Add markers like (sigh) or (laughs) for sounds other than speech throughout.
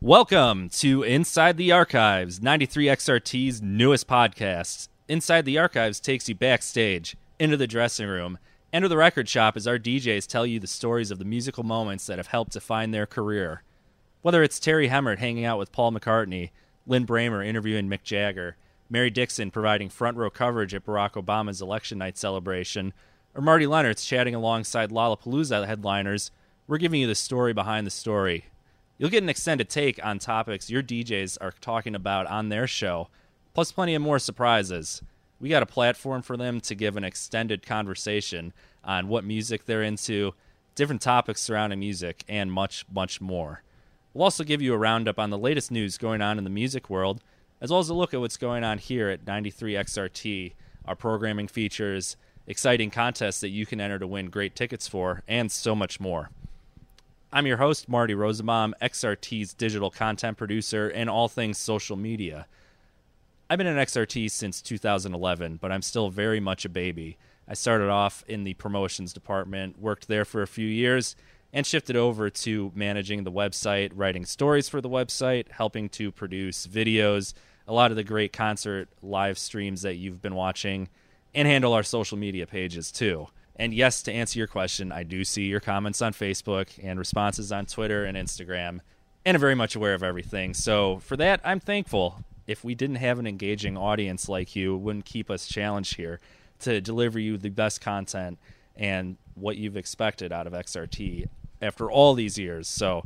Welcome to Inside the Archives, 93XRT's newest podcast. Inside the Archives takes you backstage, into the dressing room, and to the record shop as our DJs tell you the stories of the musical moments that have helped define their career. Whether it's Terry Hemmert hanging out with Paul McCartney, Lin Brehmer interviewing Mick Jagger, Mary Dixon providing front row coverage at Barack Obama's election night celebration, or Marty Lennartz chatting alongside Lollapalooza headliners, we're giving you the story behind the story. You'll get an extended take on topics your DJs are talking about on their show, plus plenty of more surprises. We got a platform for them to give an extended conversation on what music they're into, different topics surrounding music, and much, much more. We'll also give you a roundup on the latest news going on in the music world, as well as a look at what's going on here at 93XRT, our programming features, exciting contests that you can enter to win great tickets for, and so much more. I'm your host, Marty Rosenbaum, XRT's digital content producer and all things social media. I've been in XRT since 2011, but I'm still very much a baby. I started off in the promotions department, worked there for a few years, and shifted over to managing the website, writing stories for the website, helping to produce videos, a lot of the great concert live streams that you've been watching, and handle our social media pages too. And yes, to answer your question, I do see your comments on Facebook and responses on Twitter and Instagram, and I'm very much aware of everything. So for that, I'm thankful. If we didn't have an engaging audience like you, wouldn't keep us challenged here to deliver you the best content and what you've expected out of XRT after all these years. So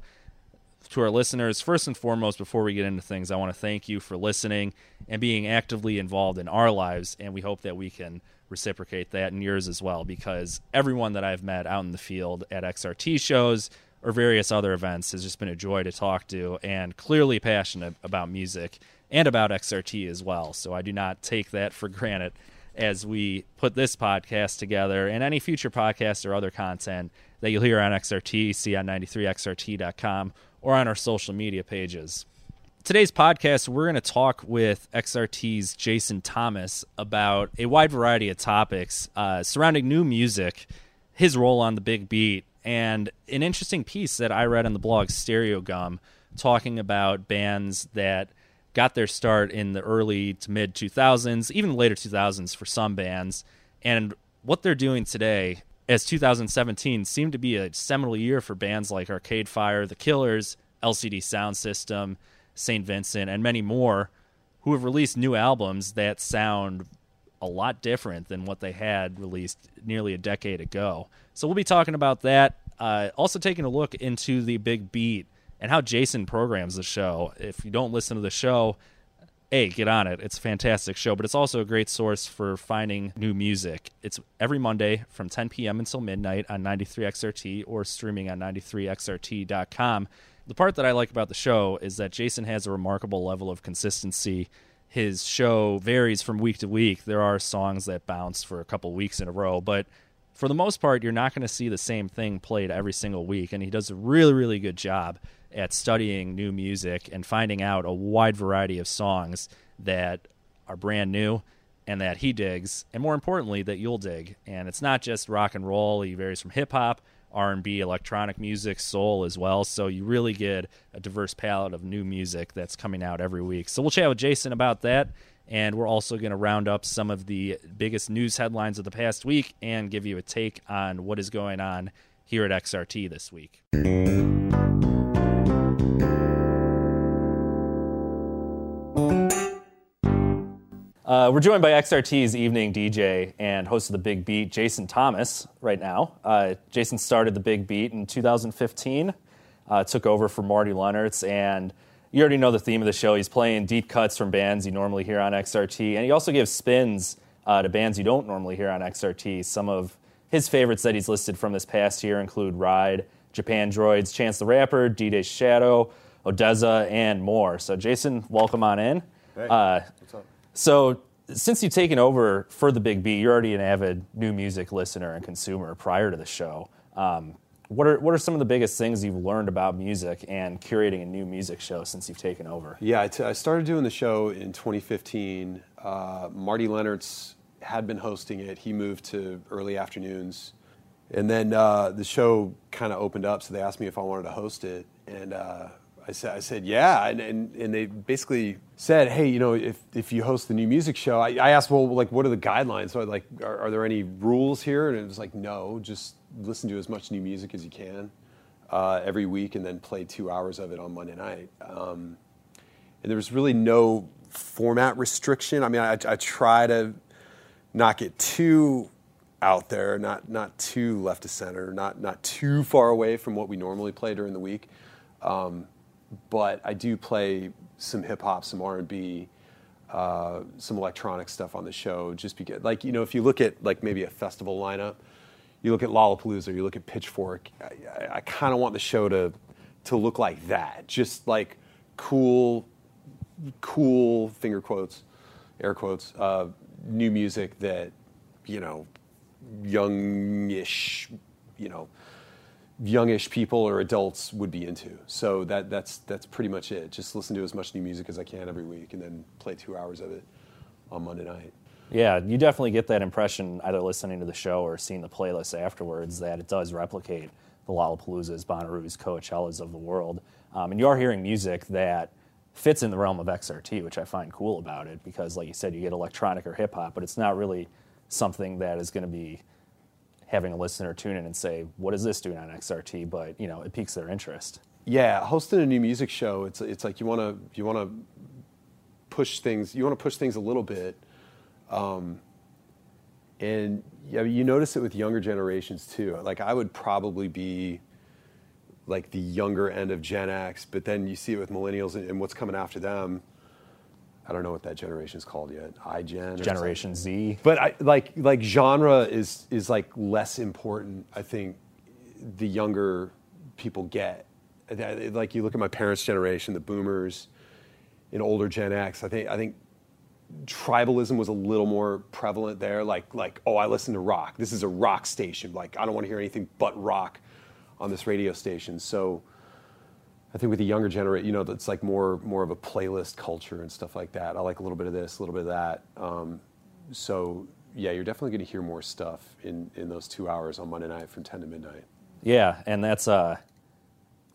to our listeners, first and foremost, before we get into things, I want to thank you for listening and being actively involved in our lives, and we hope that we can reciprocate that in yours as well because everyone that I've met out in the field at XRT shows or various other events has just been a joy to talk to and clearly passionate about music and about XRT as well. So I do not take that for granted as we put this podcast together and any future podcasts or other content that you'll hear on XRT, see on 93xrt.com or on our social media pages today's podcast, we're going to talk with XRT's Jason Thomas about a wide variety of topics uh, surrounding new music, his role on the big beat, and an interesting piece that I read on the blog Stereogum talking about bands that got their start in the early to mid 2000s, even later 2000s for some bands, and what they're doing today. As 2017 seemed to be a seminal year for bands like Arcade Fire, The Killers, LCD Soundsystem, St. Vincent, and many more who have released new albums that sound a lot different than what they had released nearly a decade ago. So we'll be talking about that. Uh, also, taking a look into the big beat and how Jason programs the show. If you don't listen to the show, hey, get on it. It's a fantastic show, but it's also a great source for finding new music. It's every Monday from 10 p.m. until midnight on 93XRT or streaming on 93XRT.com the part that I like about the show is that Jason has a remarkable level of consistency. His show varies from week to week. There are songs that bounce for a couple weeks in a row, but for the most part, you're not going to see the same thing played every single week. And he does a really, really good job at studying new music and finding out a wide variety of songs that are brand new and that he digs, and more importantly, that you'll dig. And it's not just rock and roll, he varies from hip hop R&B, electronic music, soul as well. So you really get a diverse palette of new music that's coming out every week. So we'll chat with Jason about that. And we're also going to round up some of the biggest news headlines of the past week and give you a take on what is going on here at XRT this week. Uh, we're joined by XRT's evening DJ and host of The Big Beat, Jason Thomas, right now. Uh, Jason started The Big Beat in 2015, uh, took over for Marty Lennartz, and you already know the theme of the show. He's playing deep cuts from bands you normally hear on XRT, and he also gives spins uh, to bands you don't normally hear on XRT. Some of his favorites that he's listed from this past year include Ride, Japandroids, Chance the Rapper, DJ Shadow, ODESZA, and more. So, Jason, welcome on in. Hey, Uh, what's up? So, since you've taken over for the Big B, you're already an avid new music listener and consumer prior to the show. Um, what are what are some of the biggest things you've learned about music and curating a new music show since you've taken over? Yeah, I, t- I started doing the show in 2015. Uh, Marty Lennartz had been hosting it. He moved to early afternoons. And then uh, the show kind of opened up, so they asked me if I wanted to host it. And uh, I, said, I said, yeah. And, and, and they basically said, hey, you know, if, if you host the new music show, I, I asked, well, like, what are the guidelines? So, like, are, are there any rules here? And it was like, no, just listen to as much new music as you can uh, every week and then play two hours of it on Monday night. Um, and there was really no format restriction. I mean, I, I try to not get too out there, not not too left of center, not not too far away from what we normally play during the week. Um, but I do play some hip hop, some R and B, uh, some electronic stuff on the show. Just because, like you know, if you look at like maybe a festival lineup, you look at Lollapalooza, you look at Pitchfork. I, I, I kind of want the show to to look like that, just like cool, cool finger quotes, air quotes, uh, new music that you know, youngish, you know, youngish people or adults would be into. So that that's that's pretty much it. Just listen to as much new music as I can every week, and then play two hours of it on Monday night. Yeah, you definitely get that impression either listening to the show or seeing the playlist afterwards that it does replicate the Lollapaloozas, Bonnaroo's, Coachellas of the world. Um, and you are hearing music that fits in the realm of XRT, which I find cool about it because, like you said, you get electronic or hip hop, but it's not really something that is going to be having a listener tune in and say, "What is this doing on XRT?" But you know, it piques their interest. Yeah, hosting a new music show, it's it's like you want to you want to push things. You want to push things a little bit, um, and yeah, you notice it with younger generations too. Like I would probably be like the younger end of Gen X, but then you see it with millennials and, and what's coming after them. I don't know what that generation is called yet. iGen. or Generation Z. but I, like like genre is is like less important. I think the younger people get. Like you look at my parents' generation, the Boomers, and older Gen X. I think I think tribalism was a little more prevalent there. Like like oh, I listen to rock. This is a rock station. Like I don't want to hear anything but rock on this radio station. So. I think with the younger generation, you know, it's like more more of a playlist culture and stuff like that. I like a little bit of this, a little bit of that. Um, so yeah, you're definitely going to hear more stuff in in those two hours on Monday night from ten to midnight. Yeah, and that's uh,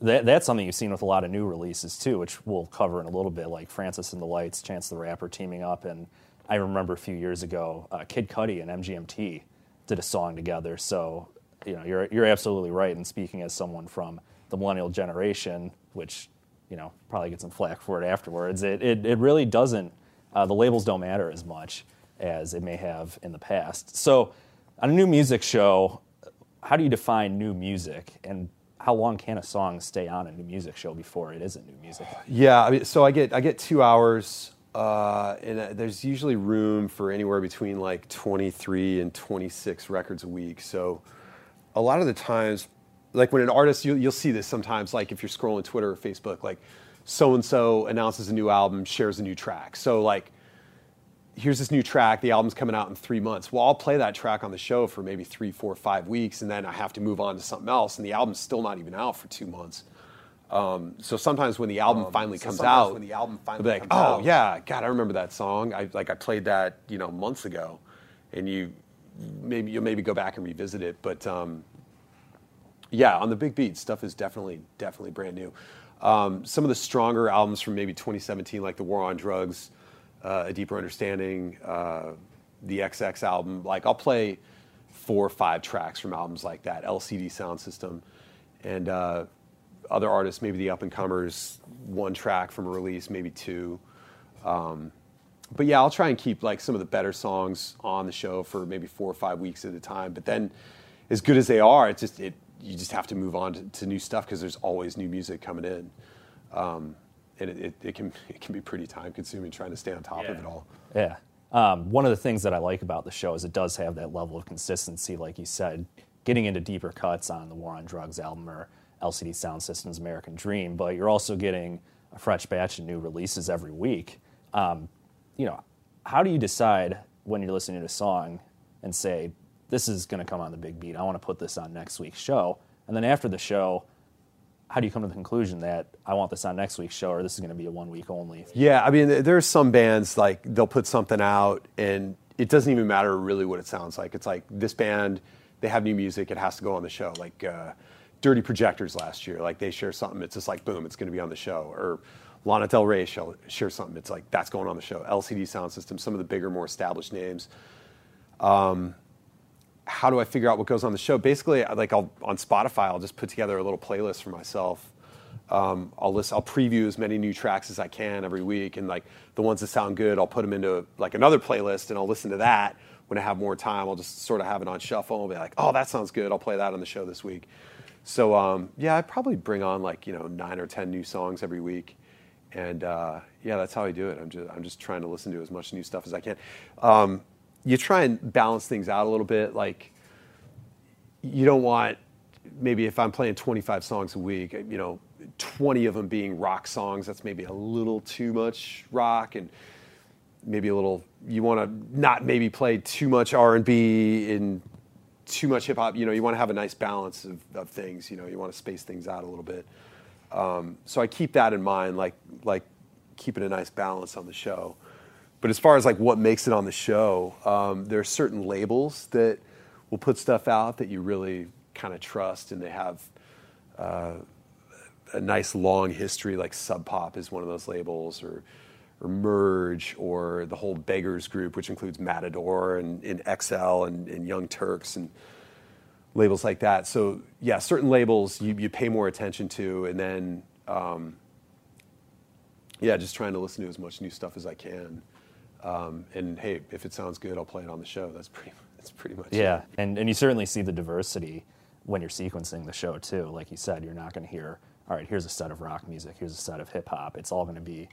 that, that's something you've seen with a lot of new releases too, which we'll cover in a little bit, like Francis and the Lights, Chance the Rapper teaming up, and I remember a few years ago, uh, Kid Cudi and MGMT did a song together. So you know, you're you're absolutely right. And speaking as someone from the millennial generation, which you know probably get some flack for it afterwards, it it, it really doesn't. Uh, the labels don't matter as much as it may have in the past. So on a new music show, how do you define new music and how long can a song stay on a new music show before it isn't new music? Yeah, I mean, so I get I get two hours, uh, and uh, there's usually room for anywhere between like 23 and 26 records a week. So a lot of the times, like when an artist, you, you'll see this sometimes, like if you're scrolling Twitter or Facebook, like so and so announces a new album, shares a new track. So like here's this new track. The album's coming out in three months. Well, I'll play that track on the show for maybe three, four, five weeks, and then I have to move on to something else, and the album's still not even out for two months. Um, so sometimes when the album finally so comes out, when the album finally be like, comes oh out- yeah, God, I remember that song. I like I played that you know months ago, and you maybe you'll maybe go back and revisit it, but. Um, yeah, on the big beat, stuff is definitely definitely brand new. Um, some of the stronger albums from maybe 2017, like the War on Drugs, uh, A Deeper Understanding, uh, the XX album. Like I'll play four or five tracks from albums like that, LCD Soundsystem, and uh, other artists, maybe the up and comers, one track from a release, maybe two. Um, but yeah, I'll try and keep like some of the better songs on the show for maybe four or five weeks at a time. But then, as good as they are, it's just it you just have to move on to, to new stuff because there's always new music coming in, um, and it, it, it can (laughs) it can be pretty time consuming trying to stay on top of it all. Yeah. Um, one of the things that I like about the show is it does have that level of consistency, like you said, getting into deeper cuts on the War on Drugs album or LCD Soundsystem's American Dream, but you're also getting a fresh batch of new releases every week. Um, you know, how do you decide when you're listening to a song and say, this is going to come on the big beat. I want to put this on next week's show. And then after the show, how do you come to the conclusion that I want this on next week's show or this is going to be a one week only? Yeah, I mean, there's some bands like they'll put something out and it doesn't even matter really what it sounds like. It's like this band, they have new music, it has to go on the show. Like uh, Dirty Projectors last year, like they share something, it's just like boom, it's going to be on the show. Or Lana Del Rey share something, it's like that's going on the show. LCD Soundsystem, some of the bigger, more established names. Um, how do I figure out what goes on the show? Basically, like I'll, on Spotify, I'll just put together a little playlist for myself. Um, I'll list, I'll preview as many new tracks as I can every week, and like the ones that sound good, I'll put them into like another playlist, and I'll listen to that when I have more time. I'll just sort of have it on shuffle and be like, oh, that sounds good. I'll play that on the show this week. So um, yeah, I probably bring on like you know nine or ten new songs every week, and uh, yeah, that's how I do it. I'm just I'm just trying to listen to as much new stuff as I can. Um, you try and balance things out a little bit. Like, you don't want maybe if I'm playing 25 songs a week, you know, 20 of them being rock songs. That's maybe a little too much rock, and maybe a little. You want to not maybe play too much R&B and too much hip hop. You know, you want to have a nice balance of, of things. You know, you want to space things out a little bit. Um, so I keep that in mind, like like keeping a nice balance on the show. But as far as like what makes it on the show, um, there are certain labels that will put stuff out that you really kind of trust, and they have uh, a nice long history. Like Sub Pop is one of those labels, or or Merge, or the whole Beggars group, which includes Matador and, and XL and, and, Young Turks and labels like that. So yeah, certain labels you, you pay more attention to, and then um, yeah, just trying to listen to as much new stuff as I can. Um, and hey, if it sounds good, I'll play it on the show. That's pretty. (laughs) That's pretty much. Yeah, it. and and you certainly see the diversity when you're sequencing the show too. Like you said, you're not going to hear. All right, here's a set of rock music. Here's a set of hip hop. It's all going to be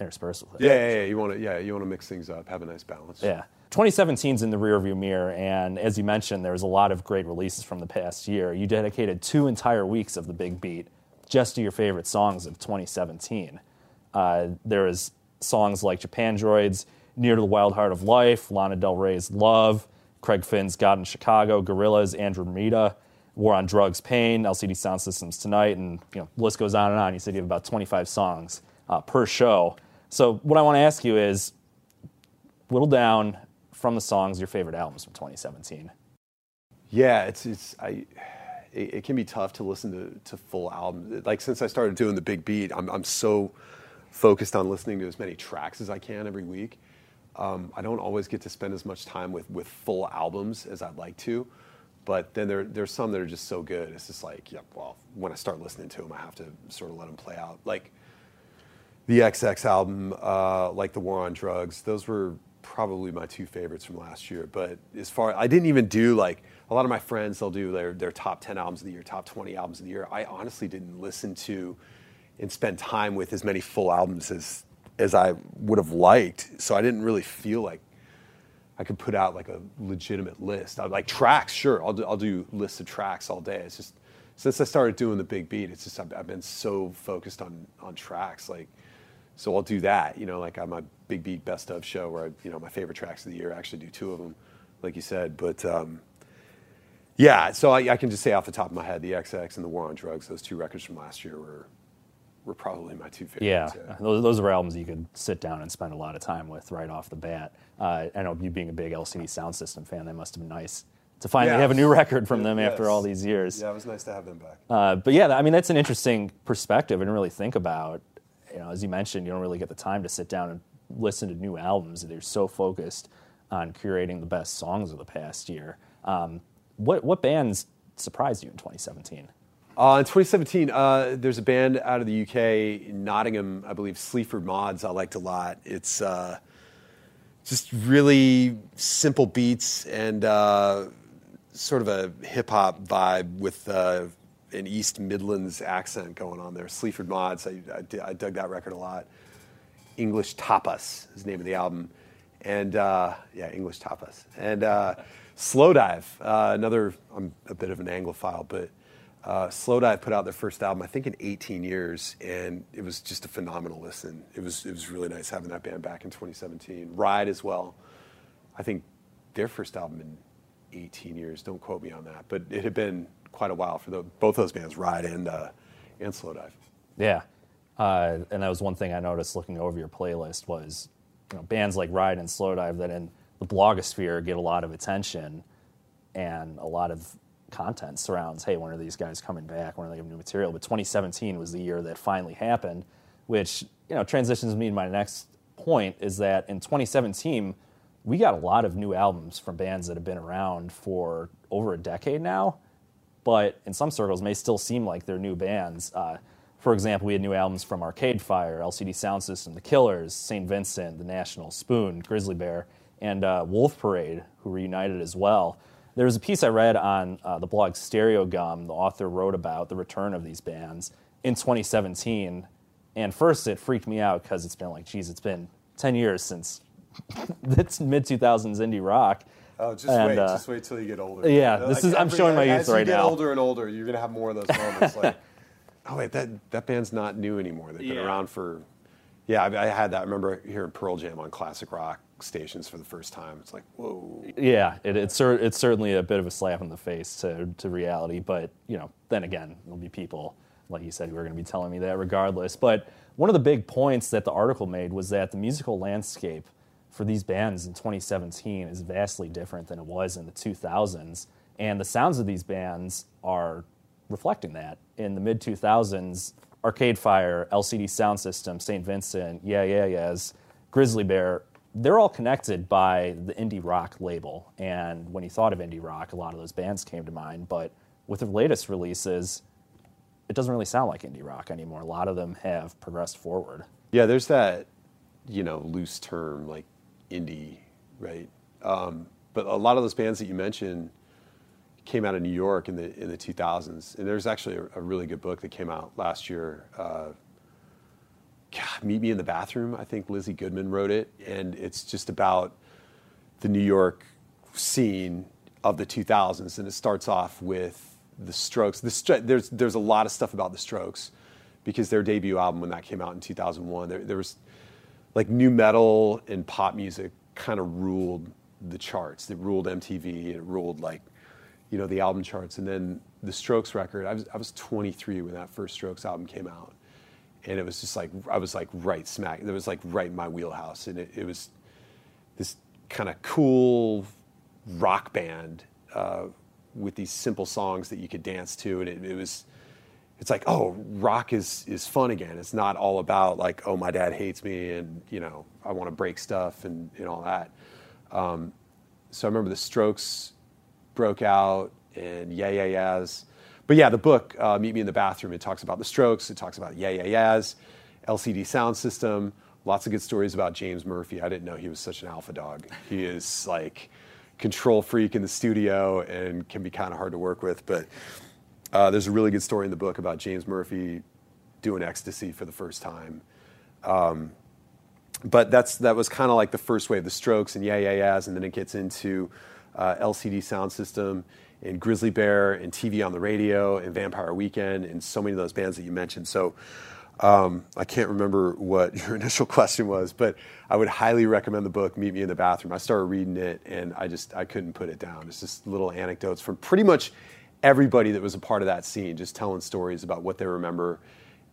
interspersed with it. Yeah, yeah, yeah. You want to, yeah, you want to mix things up, have a nice balance. Yeah. 2017's in the rearview mirror, and as you mentioned, there was a lot of great releases from the past year. You dedicated two entire weeks of the Big Beat just to your favorite songs of 2017. Uh, there was songs like Japandroids, Near to the Wild Heart of Life, Lana Del Rey's Love, Craig Finn's God in Chicago, Gorillaz, Andromeda, War on Drugs, Pain, LCD Soundsystems Tonight, and you know, the list goes on and on. You said you have about 25 songs uh, per show. So what I want to ask you is, whittle down from the songs your favorite albums from 2017. Yeah, it's it's I. It, it can be tough to listen to, to full albums. Like since I started doing the big beat, I'm I'm so focused on listening to as many tracks as I can every week. Um, I don't always get to spend as much time with, with full albums as I'd like to, but then there, there's some that are just so good. It's just like, yeah, well, when I start listening to them, I have to sort of let them play out. Like the XX album, uh, like the War on Drugs, those were probably my two favorites from last year. But as far, I didn't even do like a lot of my friends. They'll do their their top ten albums of the year, top twenty albums of the year. I honestly didn't listen to and spend time with as many full albums as as I would have liked. So I didn't really feel like I could put out like a legitimate list. I like tracks, sure. I'll do, I'll do lists of tracks all day. It's just since I started doing the big beat, it's just I've, I've been so focused on on tracks. Like, so I'll do that. You know, like on my big beat best of show where I, you know my favorite tracks of the year. I actually do two of them, like you said. But um, yeah, so I, I can just say off the top of my head, the XX and the War on Drugs, those two records from last year were were probably my two favorites. Yeah, yeah. Those, those were albums you could sit down and spend a lot of time with right off the bat. Uh, I know you being a big LCD Soundsystem fan, that must have been nice to finally yeah, have a new record from them yes. after all these years. Yeah, it was nice to have them back. Uh, but yeah, I mean that's an interesting perspective and really think about. You know, as you mentioned, you don't really get the time to sit down and listen to new albums. They're so focused on curating the best songs of the past year. Um, what what bands surprised you in 2017? Uh, in 2017, uh, there's a band out of the UK, Nottingham, I believe, Sleaford Mods. I liked a lot. It's uh, just really simple beats and uh, sort of a hip hop vibe with uh, an East Midlands accent going on there. Sleaford Mods, I, I, I, dug that record a lot. English Tapas is the name of the album, and uh, yeah, English Tapas and Slowdive. another, I'm a bit of an Anglophile, but Uh, Slowdive put out their first album, I think, in 18 years, and it was just a phenomenal listen. It was it was really nice having that band back in 2017. Ride as well. I think their first album in 18 years. Don't quote me on that, but it had been quite a while for the, both those bands, Ride and uh, and Slowdive. Yeah, uh, and that was one thing I noticed looking over your playlist was, you know, bands like Ride and Slowdive that in the blogosphere get a lot of attention, and a lot of content surrounds, hey, when are these guys coming back? When are they going new material? But 2017 was the year that finally happened, which you know transitions me to my next point is that in 2017 we got a lot of new albums from bands that have been around for over a decade now, but in some circles may still seem like they're new bands. Uh, for example, we had new albums from Arcade Fire, LCD Soundsystem, The Killers, St. Vincent, The National, Spoon, Grizzly Bear, and uh, Wolf Parade, who reunited as well. There was a piece I read on uh, the blog Stereogum. The author wrote about the return of these bands in 2017. And first, it freaked me out because it's been like, geez, it's been 10 years since (laughs) it's mid 2000s indie rock. Oh, just And, wait, uh, just wait till you get older. yeah, this is- I'm showing my youth right now. As you get now. older and older, you're gonna have more of those (laughs) moments. like, oh wait, that that band's not new anymore. They've been Yeah. around for. Yeah, I, I had that. I remember hearing Pearl Jam on classic rock stations for the first time. It's like, whoa. Yeah, it, it's cer- it's certainly a bit of a slap in the face to, to reality, but you know, then again, there'll be people like you said who are going to be telling me that regardless. But one of the big points that the article made was that the musical landscape for these bands in 2017 is vastly different than it was in the 2000s, and the sounds of these bands are reflecting that. In the mid 2000s, Arcade Fire, LCD Soundsystem, St. Vincent, Yeah Yeah Yeahs, Grizzly Bear, they're all connected by the indie rock label. And when you thought of indie rock, a lot of those bands came to mind. But with the latest releases, it doesn't really sound like indie rock anymore. A lot of them have progressed forward. Yeah, there's that, you know, loose term like indie, right? Um, but a lot of those bands that you mentioned came out of New York in the in the 2000s, and there's actually a, a really good book that came out last year. Uh, God, Meet Me in the Bathroom. I think Lizzy Goodman wrote it, and it's just about the New York scene of the 2000s, and it starts off with the Strokes. The, there's there's a lot of stuff about the Strokes because their debut album when that came out in 2001, there, there was like nu metal and pop music kind of ruled the charts. It ruled MTV. It ruled like you know the album charts. And then the Strokes record. I was I was 23 when that first Strokes album came out, and it was just like I was like right smack. It was like right in my wheelhouse, and it, it was this kind of cool rock band uh, with these simple songs that you could dance to, and it, it was. It's like, oh, rock is is fun again. It's not all about like, oh, my dad hates me, and you know, I want to break stuff and, and all that. Um, so I remember the Strokes broke out and Yeah Yeah Yeahs. But yeah, the book uh, Meet Me in the Bathroom. It talks about the Strokes. It talks about Yeah Yeah Yeahs, LCD Soundsystem. Lots of good stories about James Murphy. I didn't know he was such an alpha dog. He is like control freak in the studio and can be kind of hard to work with. But uh, there's a really good story in the book about James Murphy doing ecstasy for the first time. Um, but that's that was kind of like the first wave, the Strokes and Yeah Yeah Yeahs, and then it gets into uh, LCD Soundsystem and Grizzly Bear and TV on the Radio and Vampire Weekend and so many of those bands that you mentioned. So um, I can't remember what (laughs) your initial question was, but I would highly recommend the book Meet Me in the Bathroom. I started reading it and I just I couldn't put it down. It's just little anecdotes from pretty much everybody that was a part of that scene, just telling stories about what they remember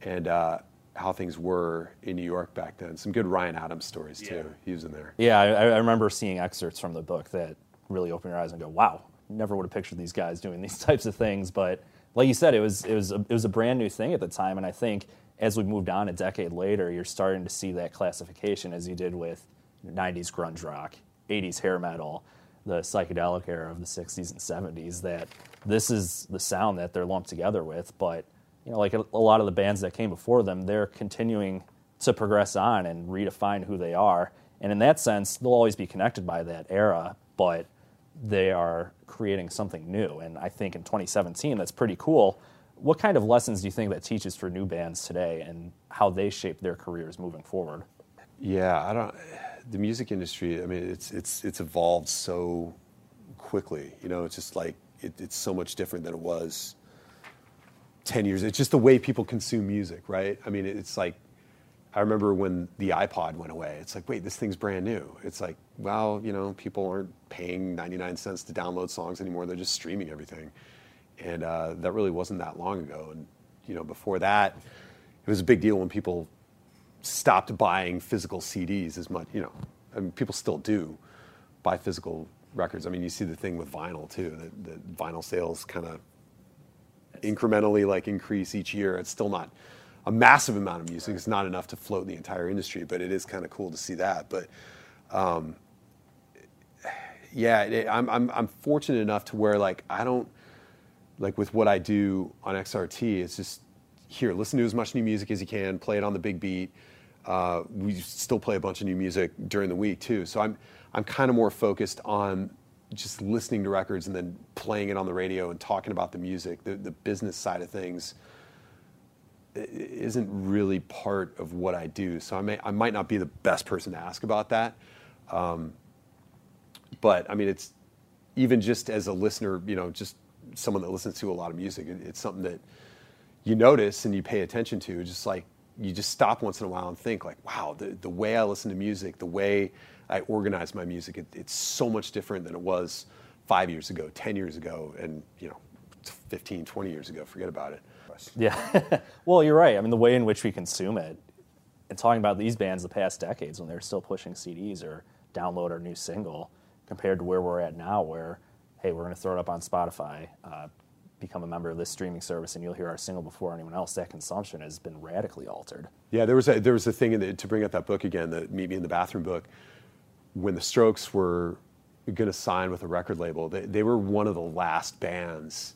and uh, how things were in New York back then. Some good Ryan Adams stories too. He was in there. Yeah, I, I remember seeing excerpts from the book that really open your eyes and go, "Wow, never would have pictured these guys doing these (laughs) types of things." But like you said, it was it was a, it was a brand new thing at the time, and I think as we moved on a decade later, you're starting to see that classification as you did with '90s grunge rock, '80s hair metal, the psychedelic era of the '60s and '70s. That this is the sound that they're lumped together with, but you know, like a, a lot of the bands that came before them, they're continuing to progress on and redefine who they are. And in that sense, they'll always be connected by that era, but they are creating something new. And I think in 2017, that's pretty cool. What kind of lessons do you think that teaches for new bands today and how they shape their careers moving forward? Yeah, I don't. The music industry. I mean, it's it's it's evolved so quickly. You know, it's just like it, it's so much different than it was 10 years. It's just the way people consume music, right? I mean, it's like, I remember when the iPod went away. It's like, wait, this thing's brand new. It's like, well, you know, people aren't paying 99 cents to download songs anymore. They're just streaming everything. And uh, that really wasn't that long ago. And, you know, before that, it was a big deal when people stopped buying physical CDs as much, you know, I mean, people still do buy physical records. I mean, you see the thing with vinyl too, that, vinyl sales kind of incrementally like increase each year. It's still not a massive amount of music. It's not enough to float the entire industry, but it is kind of cool to see that. But um, yeah, it, I'm, I'm, I'm fortunate enough to where like I don't like with what I do on XRT. It's just here, listen to as much new music as you can, play it on the big beat. Uh, we still play a bunch of new music during the week too. So I'm I'm kind of more focused on just listening to records and then playing it on the radio and talking about the music. The, the business side of things isn't really part of what I do. So I may I might not be the best person to ask about that. Um, but I mean, it's even just as a listener, you know, just someone that listens to a lot of music, it, it's something that you notice and you pay attention to. Just like you just stop once in a while and think, like, wow, the, the way I listen to music, the way I organize my music, it, it's so much different than it was five years ago, 10 years ago, and, you know, 15, 20 years ago. Forget about it. (laughs) Yeah. well, you're right. I mean, the way in which we consume it, and talking about these bands the past decades when they're still pushing CDs or download our new single, compared to where we're at now, where, hey, we're going to throw it up on Spotify, uh, become a member of this streaming service, and you'll hear our single before anyone else. That consumption has been radically altered. Yeah, there was a, there was a thing the, to bring up that book again, the Meet Me in the Bathroom book, when the Strokes were going to sign with a record label. They, they were one of the last bands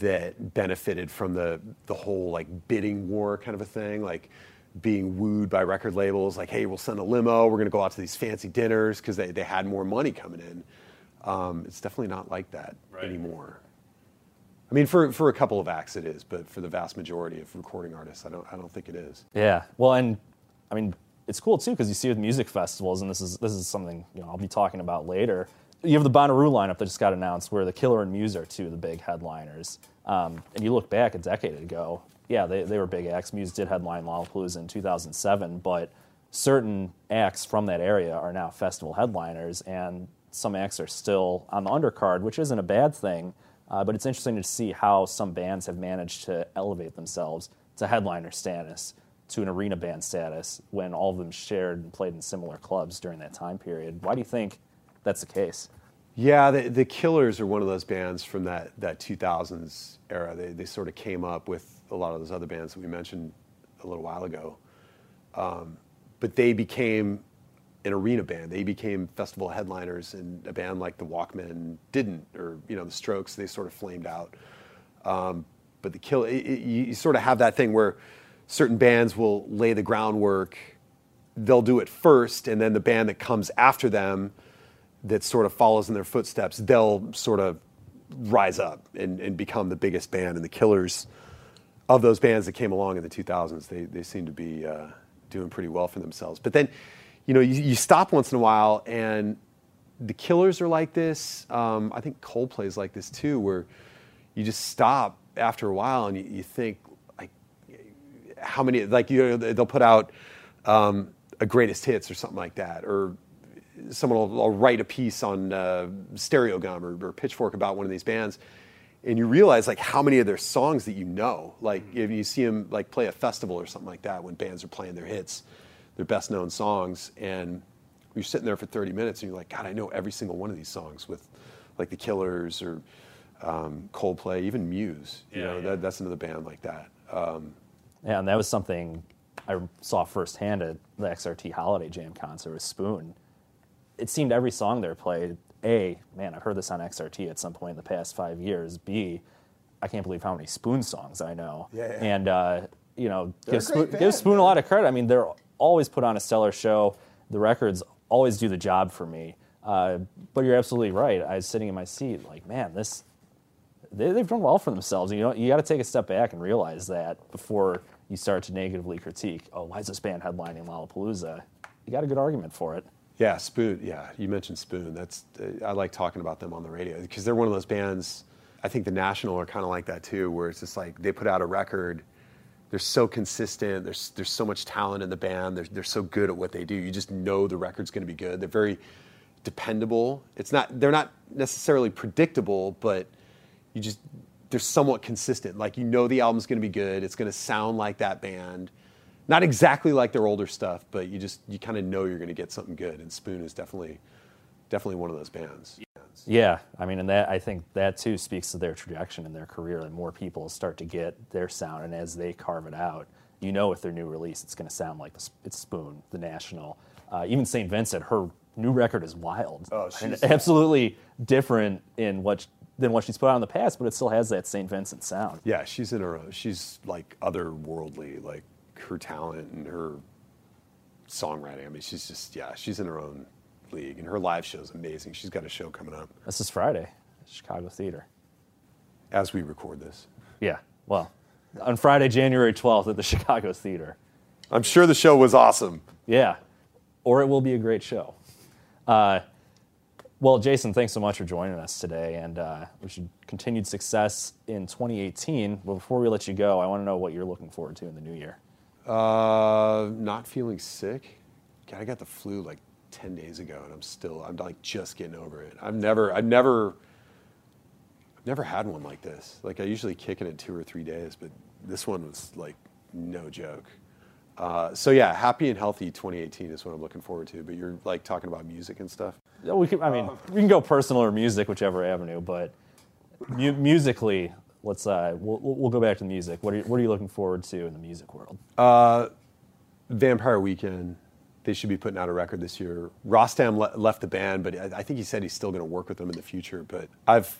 that benefited from the the whole like bidding war kind of a thing, like being wooed by record labels, like, hey, we'll send a limo, we're gonna go out to these fancy dinners because they, they had more money coming in. Um, it's definitely not like that Right. anymore. I mean, for, for a couple of acts it is, but for the vast majority of recording artists, I don't, I don't think it is. Yeah. Well, and I mean, it's cool too because you see with music festivals, and this is this is something you know I'll be talking about later. You have the Bonnaroo lineup that just got announced, where the Killer and Muse are two of the big headliners. Um, and you look back a decade ago, yeah, they, they were big acts. Muse did headline Lollapalooza in 2007, but certain acts from that area are now festival headliners, and some acts are still on the undercard, which isn't a bad thing. Uh, but it's interesting to see how some bands have managed to elevate themselves to headliner status, to an arena band status, when all of them shared and played in similar clubs during that time period. Why do you think that's the case? Yeah, the, the Killers are one of those bands from that, that 2000s era. They, they sort of came up with a lot of those other bands that we mentioned a little while ago. Um, but they became an arena band. They became festival headliners, and a band like the Walkmen didn't, or you know, the Strokes. They sort of flamed out. Um, but the Kill, it, it, you, you sort of have that thing where certain bands will lay the groundwork. They'll do it first, and then the band that comes after them, that sort of follows in their footsteps, they'll sort of rise up and, and become the biggest band. And the Killers, of those bands that came along in the 2000s, they, they seem to be uh, doing pretty well for themselves. But then, you know, you, you stop once in a while, and the Killers are like this. Um, I think Coldplay's like this too, where you just stop after a while and you, you think, like, how many, like, you know, they'll put out um, a greatest hits or something like that, or someone will, will write a piece on uh, Stereogum or, or Pitchfork about one of these bands, and you realize like how many of their songs that you know. Like if you see them like play a festival or something like that when bands are playing their hits, their best known songs, and you're sitting there for 30 minutes and you're like, God, I know every single one of these songs with like the Killers or um, Coldplay, even Muse. You Yeah, know, yeah. That, that's another band like that. Um, Yeah, and that was something I saw firsthand at the XRT Holiday Jam concert with Spoon. It seemed every song there played, A, man, I've heard this on XRT at some point in the past five years. B, I can't believe how many Spoon songs I know. Yeah, yeah. And, uh, you know, give, Spoon, great give band, Spoon a lot of credit. I mean, they're always put on a stellar show. The records always do the job for me. Uh, but you're absolutely right. I was sitting in my seat like, man, this they, they've done well for themselves. You know, you got to take a step back and realize that before you start to negatively critique. Oh, why is this band headlining Lollapalooza? You got a good argument for it. Yeah, Spoon. Yeah, you mentioned Spoon. That's uh, I like talking about them on the radio because they're one of those bands. I think the National are kind of like that too, where it's just like they put out a record. They're so consistent. There's there's so much talent in the band. They're they're so good at what they do. You just know the record's going to be good. They're very dependable. It's not they're not necessarily predictable, but you just they're somewhat consistent. Like you know the album's going to be good. It's going to sound like that band. Not exactly like their older stuff, but you just you kind of know you're going to get something good. And Spoon is definitely definitely one of those bands. Yeah, I mean, and that I think that too speaks to their trajectory in their career, and more people start to get their sound, and as they carve it out, you know, with their new release, it's going to sound like it's Spoon, the National, uh, even St. Vincent. Her new record is wild. Oh, and she's- (laughs) absolutely different in what than what she's put out in the past, but it still has that St. Vincent sound. Yeah, she's in her own. She's like otherworldly, like her talent and her songwriting. I mean, she's just yeah, she's in her own league, and her live show is amazing. She's got a show coming up This is Friday, Chicago Theater. as we record this. Yeah, well, on Friday, January 12th at the (laughs) Chicago Theater. I'm sure the show was awesome. Yeah, or it will be a great show. Uh, well, Jason, thanks so much for joining us today, and uh, wish you continued success in 2018. But before we let you go, I want to know what you're looking forward to in the new year. Uh, not feeling sick. God, I got the flu like ten days ago, and I'm still. I'm like just getting over it. I've never. I've never. I've never had one like this. Like I usually kick it in two or three days, but this one was like no joke. Uh, so yeah, happy and healthy 2018 is what I'm looking forward to. But you're like talking about music and stuff. Yeah, We can, I mean, we can go personal or music, whichever avenue, but mu- musically, let's uh, we'll, we'll go back to the music. What are you, what are you looking forward to in the music world? Uh, Vampire Weekend. They should be putting out a record this year. Rostam le- left the band, but I, I think he said he's still going to work with them in the future. But I've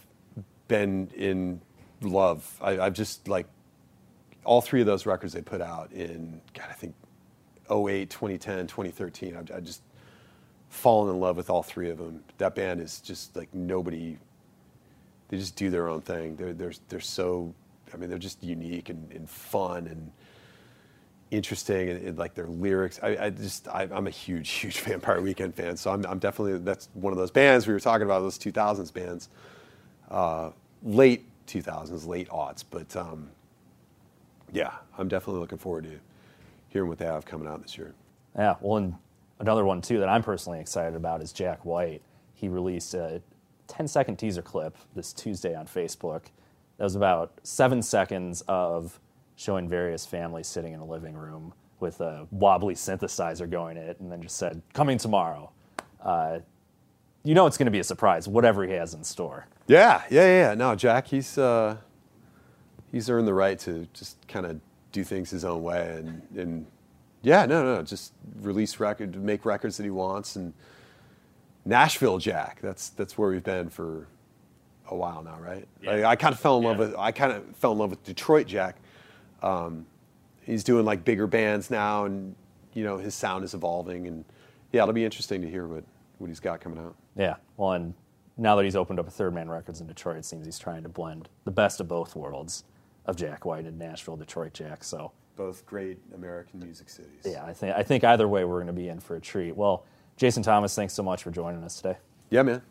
been in love. I, I've just like all three of those records they put out in, God, I think 08, 2010, 2013. I've, I just fallen in love with all three of them. That band is just like nobody. They just do their own thing. They're they're they're so. I mean, they're just unique and, and fun and interesting and, and, like their lyrics. I, I just I, I'm a huge (laughs) huge Vampire Weekend fan, so I'm I'm definitely that's one of those bands we were talking about those 2000s bands, uh, late 2000s, late aughts. But um, yeah, I'm definitely looking forward to hearing what they have coming out this year. Yeah, well, and another one too that I'm personally excited about is Jack White. He released a 10 second teaser clip this Tuesday on Facebook. That was about seven seconds of showing various families sitting in a living room with a wobbly synthesizer going it, and then just said, "Coming tomorrow." Uh, you know it's going to be a surprise, whatever he has in store. Yeah, yeah, yeah. No, Jack, he's uh, he's earned the right to just kind of do things his own way, and and yeah, no, no, just release record, make records that he wants, and Nashville Jack. That's that's where we've been for a while now, right? Like, I kind of fell in love Yeah. with I kind of fell in love with Detroit Jack. Um, he's doing like bigger bands now, and you know his sound is evolving, and yeah, it'll be interesting to hear what what he's got coming out. Yeah, well, and now that he's opened up a Third Man Records in Detroit, it seems he's trying to blend the best of both worlds of Jack White and Nashville, Detroit Jack. So Both great American music cities. Yeah, I think I think either way we're going to be in for a treat. Well, Jason Thomas, thanks so much for joining us today. Yeah, man.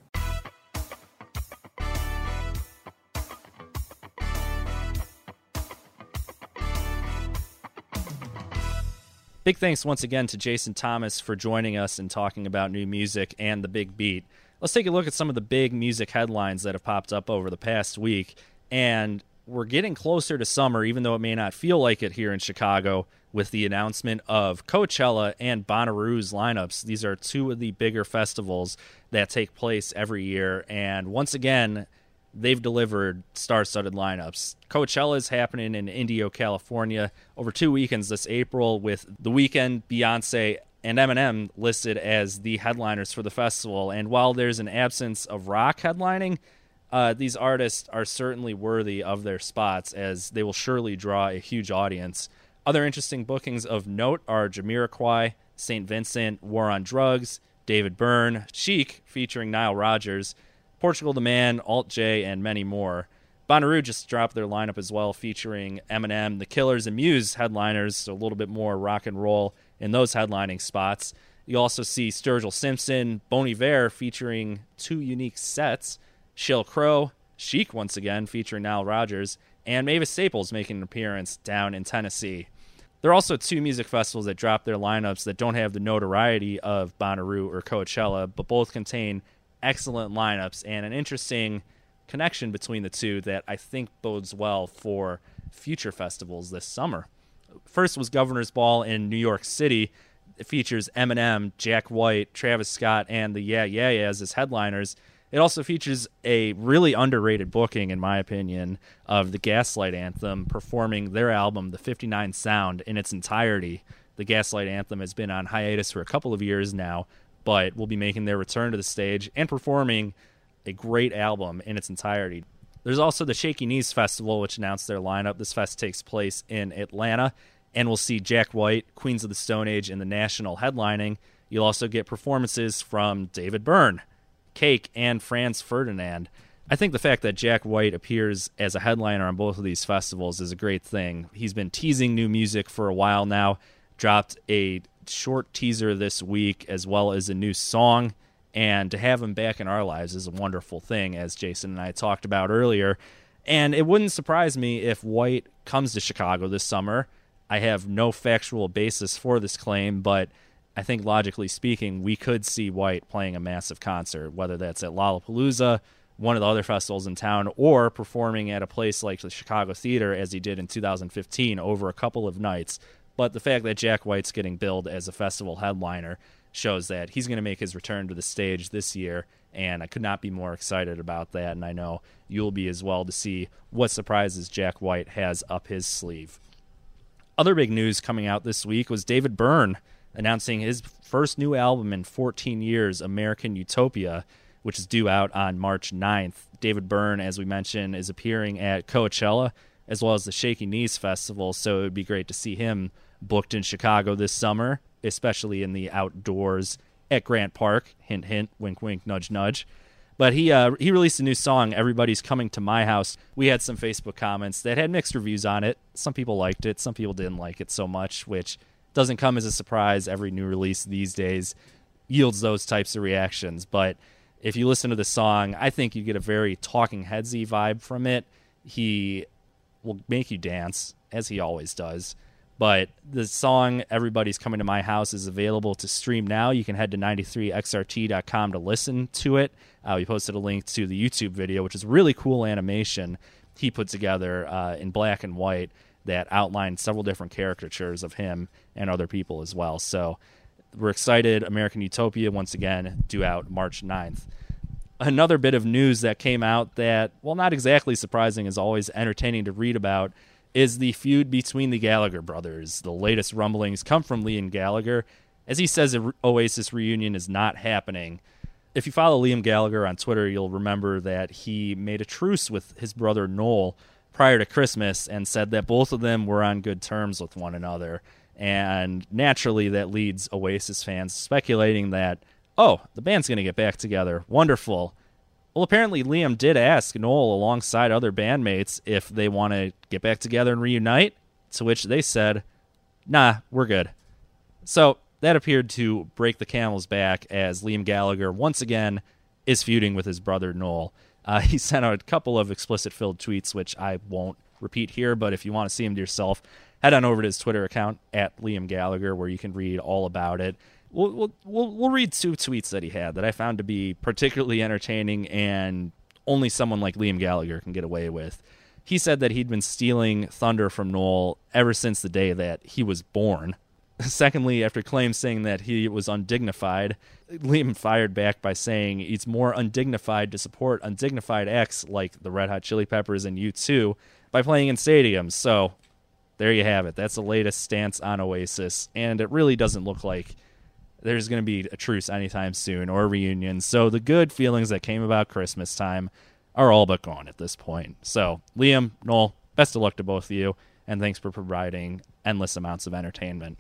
Big thanks once again to Jason Thomas for joining us and talking about new music and the big beat. Let's take a look at some of the big music headlines that have popped up over the past week. And we're getting closer to summer, even though it may not feel like it here in Chicago, with the announcement of Coachella and Bonnaroo's lineups. These are two of the bigger festivals that take place every year. And once again, they've delivered star-studded lineups. Coachella is happening in Indio, California, over two weekends this April, with the Weeknd Beyonce and Eminem listed as the headliners for the festival. And while there's an absence of rock headlining, uh, these artists are certainly worthy of their spots, as they will surely draw a huge audience. Other interesting bookings of note are Jamiroquai, St. Vincent, War on Drugs, David Byrne, Chic featuring Nile Rodgers, Portugal the Man, Alt J, and many more. Bonnaroo just dropped their lineup as well, featuring Eminem, The Killers, and Muse headliners, so a little bit more rock and roll in those headlining spots. You also see Sturgill Simpson, Bon Iver featuring two unique sets, Sheryl Crow, Chic once again, featuring Nile Rodgers, and Mavis Staples making an appearance down in Tennessee. There are also two music festivals that drop their lineups that don't have the notoriety of Bonnaroo or Coachella, but both contain excellent lineups and an interesting connection between the two that I think bodes well for future festivals this summer. First was Governor's Ball in New York City. It features Eminem, Jack White, Travis Scott, and the Yeah Yeah Yeahs as headliners. It also features a really underrated booking, in my opinion, of the Gaslight Anthem performing their album, The 59 Sound, in its entirety. The Gaslight Anthem has been on hiatus for a couple of years now, but will be making their return to the stage and performing a great album in its entirety. There's also the Shaky Knees Festival, which announced their lineup. This fest takes place in Atlanta, and we'll see Jack White, Queens of the Stone Age, and the National headlining. You'll also get performances from David Byrne, Cake, and Franz Ferdinand. I think the fact that Jack White appears as a headliner on both of these festivals is a great thing. He's been teasing new music for a while now, dropped a short teaser this week as well as a new song. And to have him back in our lives is a wonderful thing, as Jason and I talked about earlier. And it wouldn't surprise me if White comes to Chicago this summer. I have no factual basis for this claim, but I think logically speaking, we could see White playing a massive concert, whether that's at Lollapalooza, one of the other festivals in town, or performing at a place like the Chicago Theater as he did in 2015 over a couple of nights. But the fact that Jack White's getting billed as a festival headliner shows that he's going to make his return to the stage this year, and I could not be more excited about that. And I know you'll be as well to see what surprises Jack White has up his sleeve. Other big news coming out this week was David Byrne announcing his first new album in 14 years, American Utopia, which is due out on March 9th. David Byrne, as we mentioned, is appearing at Coachella as well as the Shaky Knees Festival, so it would be great to see him booked in Chicago this summer, especially in the outdoors at Grant Park. Hint, hint, wink, wink, nudge, nudge. But he uh, he released a new song, "Everybody's Coming to My House." We had some Facebook comments that had mixed reviews on it. Some people liked it, some people didn't like it so much, which doesn't come as a surprise. Every new release these days yields those types of reactions. But if you listen to the song, I think you get a very Talking Headsy vibe from it. He will make you dance as he always does. But the song Everybody's Coming to My House is available to stream now. You can head to 93xrt.com to listen to it. Uh, we posted a link to the YouTube video, which is really cool animation he put together uh, in black and white that outlined several different caricatures of him and other people as well. So we're excited. American Utopia, once again, due out March 9th. Another bit of news that came out that, well, not exactly surprising, is always entertaining to read about is the feud between the Gallagher brothers. The latest rumblings come from Liam Gallagher, as he says Oasis reunion is not happening. If you follow Liam Gallagher on Twitter, you'll remember that he made a truce with his brother Noel prior to Christmas and said that both of them were on good terms with one another. And naturally, that leads Oasis fans speculating that, oh, the band's going to get back together. Wonderful. Well, apparently Liam did ask Noel alongside other bandmates if they want to get back together and reunite, to which they said, nah, we're good. So that appeared to break the camel's back as Liam Gallagher once again is feuding with his brother Noel. Uh, (laughs) he sent out a couple of explicit filled tweets, which I won't repeat here, but if you want to see them to yourself, head on over to his Twitter account at Liam Gallagher, where you can read all about it we'll, we'll, we'll, we'll read two tweets that he had that I found to be particularly entertaining and only someone like Liam Gallagher can get away with. He said that he'd been stealing thunder from Noel ever since the day that he was born. (laughs) Secondly, after claims saying that he was undignified, Liam fired back by saying it's more undignified to support undignified acts like the Red Hot Chili Peppers and U2 by playing in stadiums. So there you have it. That's the latest stance on Oasis, and it really doesn't look like there's going to be a truce anytime soon or a reunion. So the good feelings that came about Christmas time are all but gone at this point. So, Liam, Noel, best of luck to both of you, and thanks for providing endless amounts of entertainment.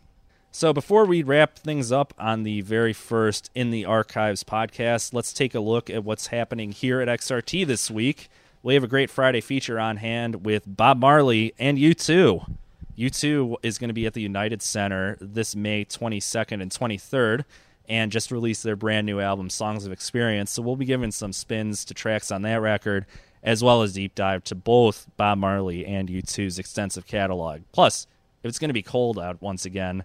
So, before we wrap things up on the very first In the Archives podcast, let's take a look at what's happening here at XRT this week. We have a great Friday feature on hand with Bob Marley and U2. U2 is going to be at the United Center this May 22nd and 23rd and just released their brand new album, Songs of Experience. So we'll be giving some spins to tracks on that record, as well as deep dive to both Bob Marley and U2's extensive catalog. Plus, if it's going to be cold out once again,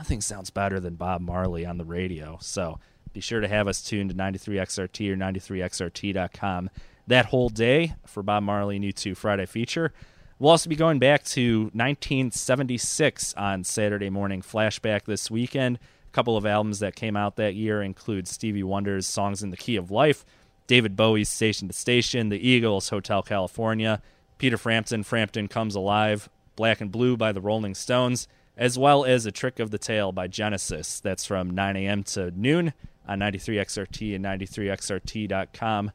nothing sounds better than Bob Marley on the radio. So be sure to have us tuned to 93XRT or 93XRT.com that whole day for Bob Marley and U2 Friday feature. We'll also be going back to 1976 on Saturday morning flashback this weekend. A couple of albums that came out that year include Stevie Wonder's Songs in the Key of Life, David Bowie's Station to Station, The Eagles' Hotel California, Peter Frampton, Frampton Comes Alive, Black and Blue by the Rolling Stones, as well as A Trick of the Tail by Genesis. That's from 9 a.m. to noon on 93XRT and 93XRT.com.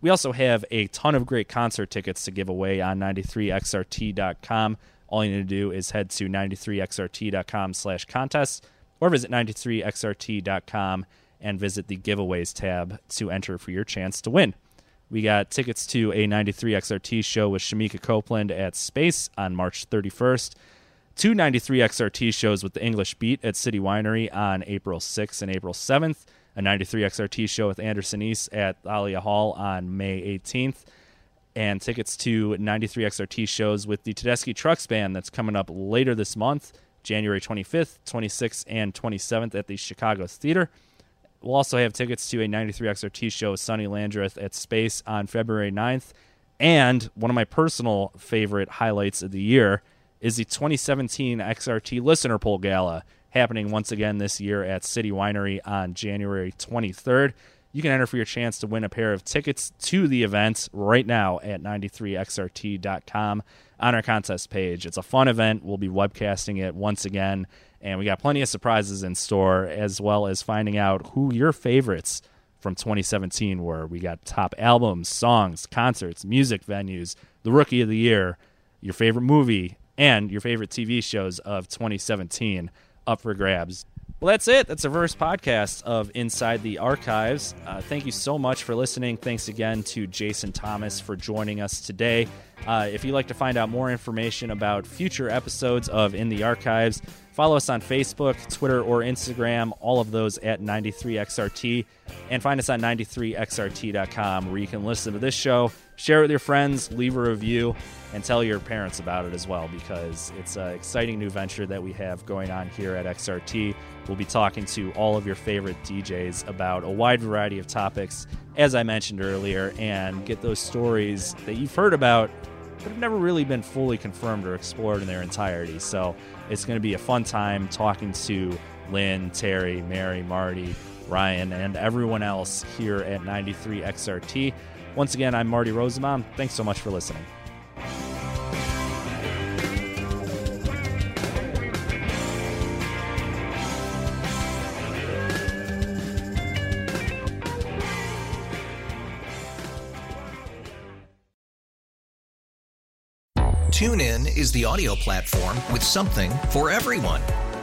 We also have a ton of great concert tickets to give away on 93xrt.com. All you need to do is head to 93xrt.com slash contests or visit 93xrt.com and visit the giveaways tab to enter for your chance to win. We got tickets to a 93XRT show with Shemekia Copeland at Space on March 31st. Two 93XRT shows with the English Beat at City Winery on April 6th and April 7th a 93 XRT show with Anderson East at Thalia Hall on May 18th, and tickets to 93 XRT shows with the Tedeschi Trucks Band that's coming up later this month, January 25th, 26th, and 27th at the Chicago Theater. We'll also have tickets to a 93 XRT show with Sonny Landreth at Space on February 9th. And one of my personal favorite highlights of the year is the 2017 XRT Listener Poll Gala happening once again this year at City Winery on January 23rd. You can enter for your chance to win a pair of tickets to the event right now at 93xrt.com on our contest page. It's a fun event. We'll be webcasting it once again, and we got plenty of surprises in store, as well as finding out who your favorites from 2017 were. We got top albums, songs, concerts, music venues, the rookie of the year, your favorite movie, and your favorite TV shows of 2017 up for grabs. Well, that's it. That's a first podcast of Inside the Archives. Uh, thank you so much for listening. Thanks again to Jason Thomas for joining us today. Uh, if you'd like to find out more information about future episodes of In the Archives, follow us on Facebook, Twitter, or Instagram, all of those at 93XRT, and find us on 93XRT.com where you can listen to this show, share it with your friends, leave a review, and tell your parents about it as well because it's an exciting new venture that we have going on here at XRT. We'll be talking to all of your favorite DJs about a wide variety of topics, as I mentioned earlier, and get those stories that you've heard about but have never really been fully confirmed or explored in their entirety. So it's going to be a fun time talking to Lin, Terry, Mary, Marty, Ryan, and everyone else here at 93 XRT. Once again, I'm Marty Rosenbaum. Thanks so much for listening. TuneIn is the audio platform with something for everyone.